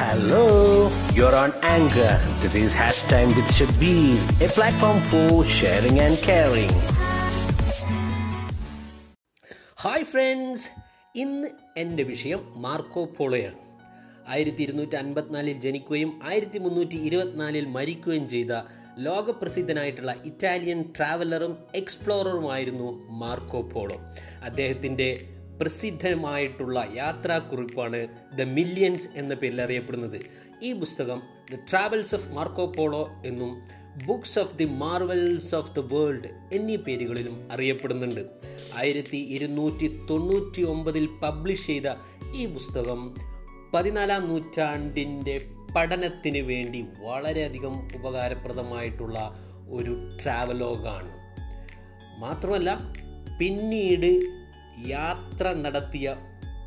Hello, you're on Anger. This is Hashtime with Shabir, a platform for sharing and caring. Hi friends ഇന്ന് എന്റെ വിഷയം Marco പോളയാണ് ആയിരത്തി ഇരുന്നൂറ്റി അൻപത്തിനാലിൽ ജനിക്കുകയും ആയിരത്തി മുന്നൂറ്റി ഇരുപത്തിനാലിൽ മരിക്കുകയും ചെയ്ത ലോകപ്രസിദ്ധനായിട്ടുള്ള ഇറ്റാലിയൻ ട്രാവലറും എക്സ്പ്ലോററുമായിരുന്നു മാർക്കോ പോളോ അദ്ദേഹത്തിന്റെ പ്രസിദ്ധമായിട്ടുള്ള യാത്രാക്കുറിപ്പാണ് ദ മില്യൻസ് എന്ന പേരിൽ അറിയപ്പെടുന്നത്. ഈ പുസ്തകം the travels of Marco Polo എന്നും books of the marvels of the world എന്നീ പേരുകളിലും അറിയപ്പെടുന്നുണ്ട്. ആയിരത്തി ഇരുന്നൂറ്റി തൊണ്ണൂറ്റി ഒമ്പതിൽ പബ്ലിഷ് ചെയ്ത ഈ പുസ്തകം പതിനാലാം നൂറ്റാണ്ടിന്റെ പഠനത്തിന് വേണ്ടി വളരെയധികം ഉപകാരപ്രദമായിട്ടുള്ള ഒരു ട്രാവലോഗാണ് മാത്രമല്ല പിന്നീട് യാത്ര നടത്തിയ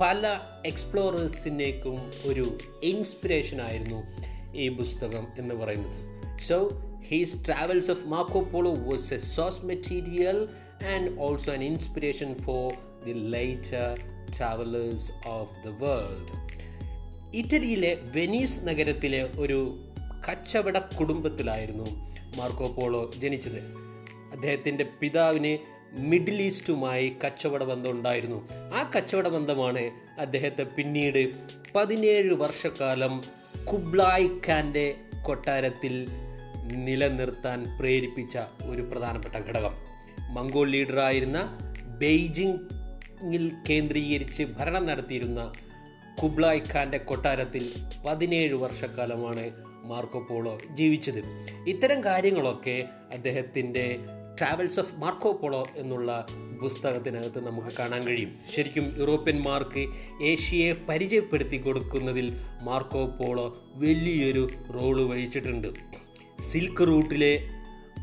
പല എക്സ്പ്ലോറേഴ്സിനേക്കും ഒരു ഇൻസ്പിറേഷൻ ആയിരുന്നു ഈ പുസ്തകം എന്ന് പറയുന്നത്. So his travels of Marco Polo was a sauce material and also an inspiration for the later travellers of the world ഇറ്റലിയിലെ വെനീസ് നഗരത്തിലെ ഒരു കച്ചവട കുടുംബത്തിലായിരുന്നു മാർക്കോ പോളോ ജനിച്ചത്. അദ്ദേഹത്തിന്റെ പിതാവിന് മിഡിൽ ഈസ്റ്റുമായി കച്ചവട ബന്ധം ഉണ്ടായിരുന്നു ആ കച്ചവട ബന്ധമാണ് അദ്ദേഹത്തെ പിന്നീട് പതിനേഴ് വർഷക്കാലം കുബ്ലായ് ഖാന്റെ കൊട്ടാരത്തിൽ നിലനിർത്താൻ പ്രേരിപ്പിച്ച ഒരു പ്രധാനപ്പെട്ട ഘടകം. മംഗോൾ ലീഡറായിരുന്ന ബെയ്ജിങ്ങിൽ കേന്ദ്രീകരിച്ച് ഭരണം നടത്തിയിരുന്ന കുബ്ലായ് ഖാന്റെ കൊട്ടാരത്തിൽ പതിനേഴ് വർഷക്കാലമാണ് മാർക്കോ പോളോ ജീവിച്ചത്. ഇത്തരം കാര്യങ്ങളൊക്കെ അദ്ദേഹത്തിന്റെ ട്രാവൽസ് ഓഫ് മാർക്കോ പോളോ എന്നുള്ള പുസ്തകത്തിനകത്ത് നമുക്ക് കാണാൻ കഴിയും. ശരിക്കും യൂറോപ്യന്മാർക്ക് ഏഷ്യയെ പരിചയപ്പെടുത്തി കൊടുക്കുന്നതിൽ മാർക്കോ പോളോ വലിയൊരു റോൾ വഹിച്ചിട്ടുണ്ട്. സിൽക്ക് റൂട്ടിലെ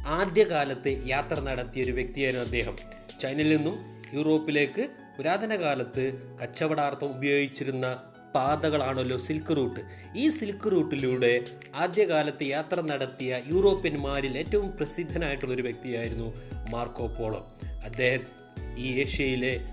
ആദ്യകാലത്ത് യാത്ര നടത്തിയ ഒരു വ്യക്തിയായിരുന്നു അദ്ദേഹം. ചൈനയിൽ നിന്നും യൂറോപ്പിലേക്ക് പുരാതന കാലത്ത് കച്ചവടാർത്ഥം ഉപയോഗിച്ചിരുന്ന പാതകളാണല്ലോ സിൽക്ക് റൂട്ട്? ഈ സിൽക്ക് റൂട്ടിലൂടെ ആദ്യകാലത്ത് യാത്ര നടത്തിയ യൂറോപ്യന്മാരിൽ ഏറ്റവും പ്രസിദ്ധനായിട്ടുള്ള ഒരു വ്യക്തിയായിരുന്നു മാർക്കോ പോളോ. അദ്ദേഹം ഈ ഏഷ്യയിലെ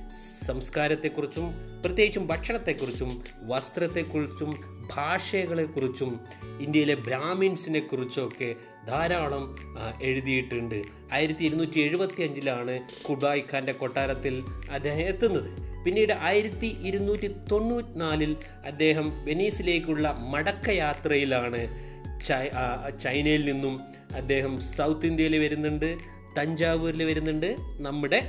സംസ്കാരത്തെക്കുറിച്ചും പ്രത്യേകിച്ചും ഭക്ഷണത്തെക്കുറിച്ചും വസ്ത്രത്തെക്കുറിച്ചും ഭാഷകളെക്കുറിച്ചും ഇന്ത്യയിലെ ബ്രാഹ്മിൻസിനെ കുറിച്ചൊക്കെ ധാരാളം എഴുതിയിട്ടുണ്ട്. ആയിരത്തി ഇരുന്നൂറ്റി എഴുപത്തി അഞ്ചിലാണ് കുബായ് ഖാന്റെ കൊട്ടാരത്തിൽ അദ്ദേഹം എത്തുന്നത്. പിന്നീട് ആയിരത്തി ഇരുന്നൂറ്റി തൊണ്ണൂറ്റിനാലിൽ അദ്ദേഹം വെനീസിലേക്കുള്ള മടക്കയാത്രയിലാണ് ചൈനയിൽ നിന്നും അദ്ദേഹം സൗത്ത് ഇന്ത്യയിൽ വരുന്നുണ്ട് തഞ്ചാവൂരിൽ വരുന്നുണ്ട്. നമ്മുടെ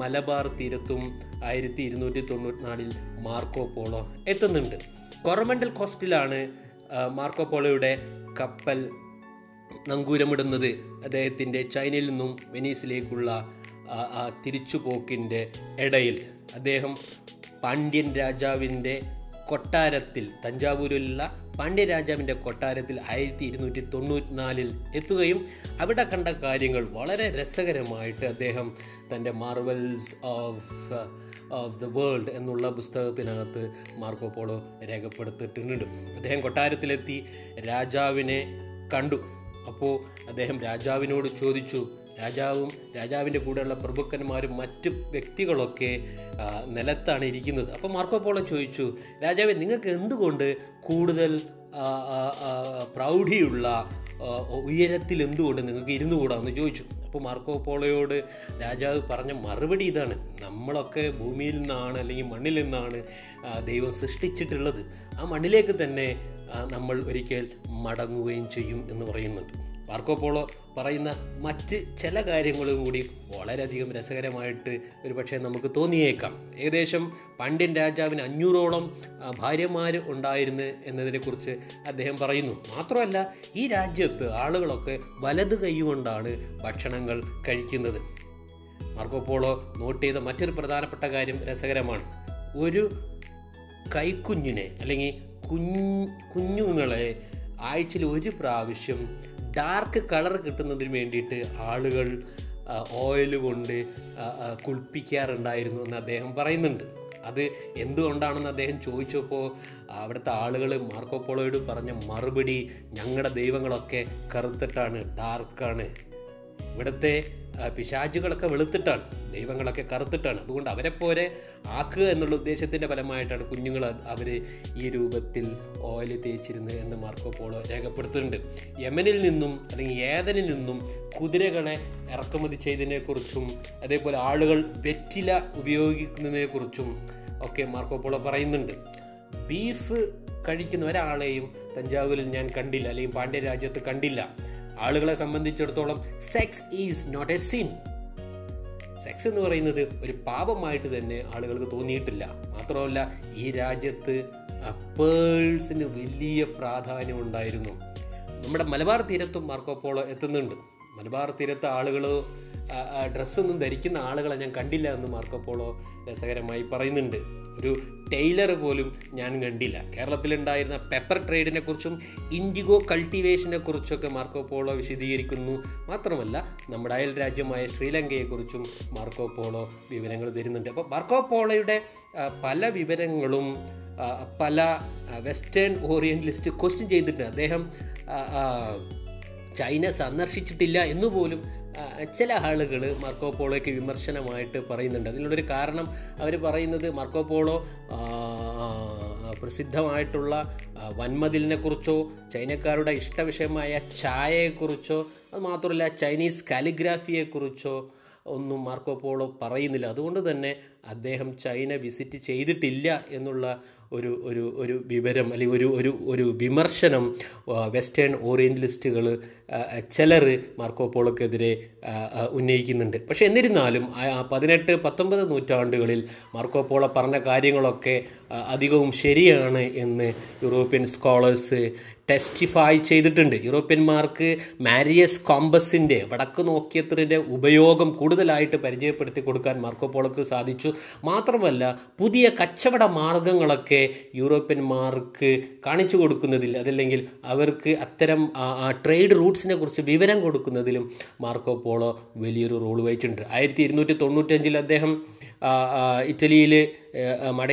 മലബാർ തീരത്തും ആയിരത്തി ഇരുന്നൂറ്റി തൊണ്ണൂറ്റിനാലിൽ മാർക്കോ പോളോ എത്തുന്നുണ്ട്. കൊറമണ്ടൽ കോസ്റ്റിലാണ് മാർക്കോ പോളോയുടെ കപ്പൽ നങ്കൂരമിടുന്നത്. അദ്ദേഹത്തിന്റെ ചൈനയിൽ നിന്നും വെനീസിലേക്കുള്ള തിരിച്ചുപോക്കിന്റെ ഇടയിൽ. അദ്ദേഹം പാണ്ഡ്യൻ രാജാവിന്റെ കൊട്ടാരത്തിൽ തഞ്ചാവൂരിലുള്ള പാണ്ഡ്യ രാജാവിന്റെ കൊട്ടാരത്തിൽ ആയിരത്തി ഇരുന്നൂറ്റി തൊണ്ണൂറ്റിനാലിൽ എത്തുകയും അവിടെ കണ്ട കാര്യങ്ങൾ വളരെ രസകരമായിട്ട് അദ്ദേഹം തന്റെ marvels of of the world എന്നുള്ള പുസ്തകത്തിനകത്ത് മാർക്കോ പോളോ രേഖപ്പെടുത്തിയിട്ടുണ്ട്. അദ്ദേഹം കൊട്ടാരത്തിലെത്തി രാജാവിനെ കണ്ടു. അപ്പോൾ അദ്ദേഹം രാജാവിനോട് ചോദിച്ചു രാജാവും രാജാവിന്റെ കൂടെയുള്ള പ്രഭുക്കന്മാരും മറ്റ് വ്യക്തികളൊക്കെ നിലത്താണ് ഇരിക്കുന്നത്. അപ്പോൾ മാർക്കോപോളം ചോദിച്ചു രാജാവെ നിങ്ങൾക്ക് എന്തുകൊണ്ട് കൂടുതൽ പ്രൗഢിയുള്ള ഉയരത്തിൽ എന്തുകൊണ്ട് നിങ്ങൾക്ക് ഇരുന്നു കൂടാമെന്ന് ചോദിച്ചു. അപ്പോൾ മാർക്കോ പോളയോട് രാജാവ് പറഞ്ഞ മറുപടി ഇതാണ്. നമ്മളൊക്കെ ഭൂമിയിൽ നിന്നാണ് അല്ലെങ്കിൽ മണ്ണിൽ നിന്നാണ് ദൈവം സൃഷ്ടിച്ചിട്ടുള്ളത്. ആ മണ്ണിലേക്ക് തന്നെ നമ്മൾ ഒരിക്കൽ മടങ്ങുകയും ചെയ്യും എന്ന് പറയുന്നുണ്ട്. മാർക്കോ പോളോ പറയുന്ന മറ്റ് ചില കാര്യങ്ങളും കൂടി വളരെയധികം രസകരമായിട്ട് ഒരു പക്ഷേ നമുക്ക് തോന്നിയേക്കാം. ഏകദേശം പണ്ഡിൻ രാജാവിന് അഞ്ഞൂറോളം ഭാര്യമാർ ഉണ്ടായിരുന്നു എന്നതിനെക്കുറിച്ച് അദ്ദേഹം പറയുന്നു. മാത്രമല്ല ഈ രാജ്യത്ത് ആളുകളൊക്കെ വലത് കൈകൊണ്ടാണ് ഭക്ഷണങ്ങൾ കഴിക്കുന്നത്. മാർക്കോ പോളോ നോട്ട് ചെയ്ത മറ്റൊരു പ്രധാനപ്പെട്ട കാര്യം രസകരമാണ്. ഒരു കൈക്കുഞ്ഞിനെ അല്ലെങ്കിൽ കുഞ്ഞു കുഞ്ഞുങ്ങളെ ആഴ്ചയിൽ ഒരു പ്രാവശ്യം ഡാർക്ക് കളർ കിട്ടുന്നതിന് വേണ്ടിയിട്ട് ആളുകൾ ഓയിൽ കൊണ്ട് കുളിപ്പിക്കാറുണ്ടായിരുന്നു എന്ന് അദ്ദേഹം പറയുന്നുണ്ട്. അത് എന്തുകൊണ്ടാണെന്ന് അദ്ദേഹം ചോദിച്ചപ്പോൾ അവിടുത്തെ ആളുകൾ മാർക്കോ പോളോയോട് പറഞ്ഞ മറുപടി ഞങ്ങളുടെ ദൈവങ്ങളൊക്കെ കറുത്തിട്ടാണ് ഡാർക്കാണ് ഇവിടുത്തെ പിശാചുകളൊക്കെ വെളുത്തിട്ടാണ് ദൈവങ്ങളൊക്കെ കറുത്തിട്ടാണ്. അതുകൊണ്ട് അവരെ പോലെ ആക്കുക എന്നുള്ള ഉദ്ദേശത്തിന്റെ ഫലമായിട്ടാണ് കുഞ്ഞുങ്ങൾ അവർ ഈ രൂപത്തിൽ ഓയിൽ തേച്ചിരുന്നത് എന്ന് മാർക്കോ പോളോ രേഖപ്പെടുത്തുന്നുണ്ട്. യമനിൽ നിന്നും അല്ലെങ്കിൽ ഏതനിൽ നിന്നും കുതിരകളെ ഇറക്കുമതി ചെയ്തതിനെക്കുറിച്ചും അതേപോലെ ആളുകൾ വെറ്റില ഉപയോഗിക്കുന്നതിനെക്കുറിച്ചും ഒക്കെ മാർക്കോ പോളോ പറയുന്നുണ്ട്. ബീഫ് കഴിക്കുന്ന ഒരാളെയും തഞ്ചാവൂരിൽ ഞാൻ കണ്ടില്ല അല്ലെങ്കിൽ പാണ്ഡ്യ രാജ്യത്ത് കണ്ടില്ല. ആളുകളെ സംബന്ധിച്ചിടത്തോളം sex is not a sin sex എന്ന് പറയുന്നത് ഒരു പാപമായിട്ട് തന്നെ ആളുകൾക്ക് തോന്നിയിട്ടില്ല. മാത്രമല്ല ഈ രാജ്യത്ത് പേൾസിന് വലിയ പ്രാധാന്യം ഉണ്ടായിരുന്നു. നമ്മുടെ മലബാർ തീരത്തും മാർക്കോപ്പോളോ എത്തുന്നുണ്ട്. മലബാർ തീരത്ത് ആളുകൾ ഡ്രസ്സൊന്നും ധരിക്കുന്ന ആളുകളെ ഞാൻ കണ്ടില്ല എന്ന് മാർക്കോ പോളോ രസകരമായി പറയുന്നുണ്ട്. ഒരു ടൈലർ പോലും ഞാൻ കണ്ടില്ല. കേരളത്തിലുണ്ടായിരുന്ന പെപ്പർ ട്രേഡിനെ കുറിച്ചും ഇൻഡിഗോ കൾട്ടിവേഷനെ കുറിച്ചൊക്കെ മാർക്കോ പോളോ വിശദീകരിക്കുന്നു. മാത്രമല്ല നമ്മുടെ അയൽ രാജ്യമായ ശ്രീലങ്കയെക്കുറിച്ചും മാർക്കോ പോളോ വിവരങ്ങൾ തരുന്നുണ്ട്. അപ്പോൾ മാർക്കോ പോളോയുടെ പല വിവരങ്ങളും പല വെസ്റ്റേൺ ഓറിയന്റലിസ്റ്റ് ക്വസ്റ്റ്യൻ ചെയ്തിട്ടുണ്ട്. അദ്ദേഹം ചൈന സന്ദർശിച്ചിട്ടില്ല എന്നുപോലും ചില ആളുകൾ മാർക്കോ പോളോയ്ക്ക് വിമർശനമായിട്ട് പറയുന്നുണ്ട്. അതിനുള്ളൊരു കാരണം അവർ പറയുന്നത് മാർക്കോ പോളോ പ്രസിദ്ധമായിട്ടുള്ള വൻമതിലിനെക്കുറിച്ചോ കുറിച്ചോ ചൈനക്കാരുടെ ഇഷ്ടവിഷയമായ ചായയെക്കുറിച്ചോ അത് മാത്രമല്ല ചൈനീസ് കാലിഗ്രാഫിയെക്കുറിച്ചോ ഒന്നും മാർക്കോ പോളോ പറയുന്നില്ല. അതുകൊണ്ട് തന്നെ അദ്ദേഹം ചൈന വിസിറ്റ് ചെയ്തിട്ടില്ല എന്നുള്ള ഒരു ഒരു ഒരു വിവരം അല്ലെങ്കിൽ ഒരു ഒരു ഒരു വിമർശനം വെസ്റ്റേൺ ഓറിയന്റലിസ്റ്റുകൾ ചിലർ മാർക്കോ പോളോക്കെതിരെ ഉന്നയിക്കുന്നുണ്ട്. പക്ഷേ എന്നിരുന്നാലും പതിനെട്ട് പത്തൊമ്പത് നൂറ്റാണ്ടുകളിൽ മാർക്കോ പോളോ പറഞ്ഞ കാര്യങ്ങളൊക്കെ അധികവും ശരിയാണ് എന്ന് യൂറോപ്യൻ സ്കോളേഴ്സ് ടെസ്റ്റിഫൈ ചെയ്തിട്ടുണ്ട്. യൂറോപ്യന്മാർക്ക് മാരിയസ് കോമ്പസിന്റെ വടക്ക് നോക്കിയത്തിന്റെ ഉപയോഗം കൂടുതലായിട്ട് പരിചയപ്പെടുത്തി കൊടുക്കാൻ മാർക്കോ പോളോക്ക് സാധിച്ചു മാത്രമല്ല പുതിയ കച്ചവട മാർഗങ്ങളൊക്കെ യൂറോപ്യന്മാർക്ക് കാണിച്ചു കൊടുക്കുന്നതിൽ അതല്ലെങ്കിൽ അവർക്ക് അത്തരം ട്രേഡ് റൂട്ട്സിനെ കുറിച്ച് വിവരം കൊടുക്കുന്നതിലും മാർക്കോ പോളോ വലിയൊരു റോൾ വഹിച്ചിട്ടുണ്ട്. ആയിരത്തി ഇരുന്നൂറ്റി തൊണ്ണൂറ്റഞ്ചിൽ അദ്ദേഹം ഇറ്റലിയിൽ മട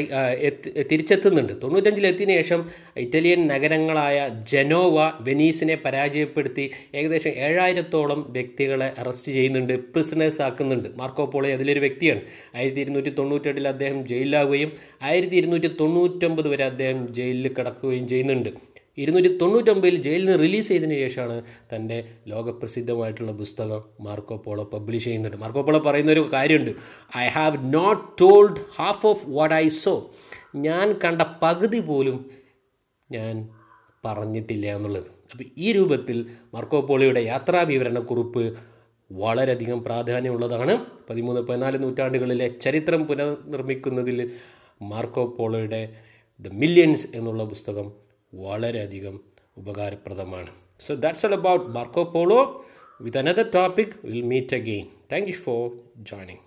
തിരിച്ചെത്തുന്നുണ്ട്. തൊണ്ണൂറ്റഞ്ചിൽ എത്തിയതിനു ശേഷം ഇറ്റാലിയൻ നഗരങ്ങളായ ജനോവ വെനീസിനെ പരാജയപ്പെടുത്തി ഏകദേശം ഏഴായിരത്തോളം വ്യക്തികളെ അറസ്റ്റ് ചെയ്യുന്നുണ്ട് പ്രിസണേഴ്സ് ആക്കുന്നുണ്ട്. മാർക്കോ പോളി അതിലൊരു വ്യക്തിയാണ്. ആയിരത്തി ഇരുന്നൂറ്റി തൊണ്ണൂറ്റെട്ടിൽ അദ്ദേഹം ജയിലിലാവുകയും ആയിരത്തി ഇരുന്നൂറ്റി തൊണ്ണൂറ്റൊമ്പത് വരെ അദ്ദേഹം ജയിലിൽ കിടക്കുകയും ചെയ്യുന്നുണ്ട്. ഇരുന്നൂറ്റി തൊണ്ണൂറ്റൊമ്പതിൽ ജയിലിൽ നിന്ന് റിലീസ് ചെയ്തതിന് ശേഷമാണ് തന്റെ ലോകപ്രസിദ്ധമായിട്ടുള്ള പുസ്തകം മാർക്കോ പോളോ പബ്ലിഷ് ചെയ്യുന്നുണ്ട് മാർക്കോ പോളോ പറയുന്ന ഒരു കാര്യമുണ്ട്. I have not told half of what I saw ഞാൻ കണ്ട പകുതി പോലും ഞാൻ പറഞ്ഞിട്ടില്ല എന്നുള്ളത്. അപ്പോൾ ഈ രൂപത്തിൽ മാർക്കോ പോളിയുടെ യാത്രാ വിവരണക്കുറിപ്പ് വളരെയധികം പ്രാധാന്യമുള്ളതാണ്. പതിമൂന്ന് പതിനാല് നൂറ്റാണ്ടുകളിലെ ചരിത്രം പുനർനിർമ്മിക്കുന്നതിൽ മാർക്കോ പോളോയുടെ ദ മില്യൻസ് എന്നുള്ള പുസ്തകം വളരെയധികം ഉപകാരപ്രദമാണ് so that's all about Marco Polo with another topic will meet again thank you for joining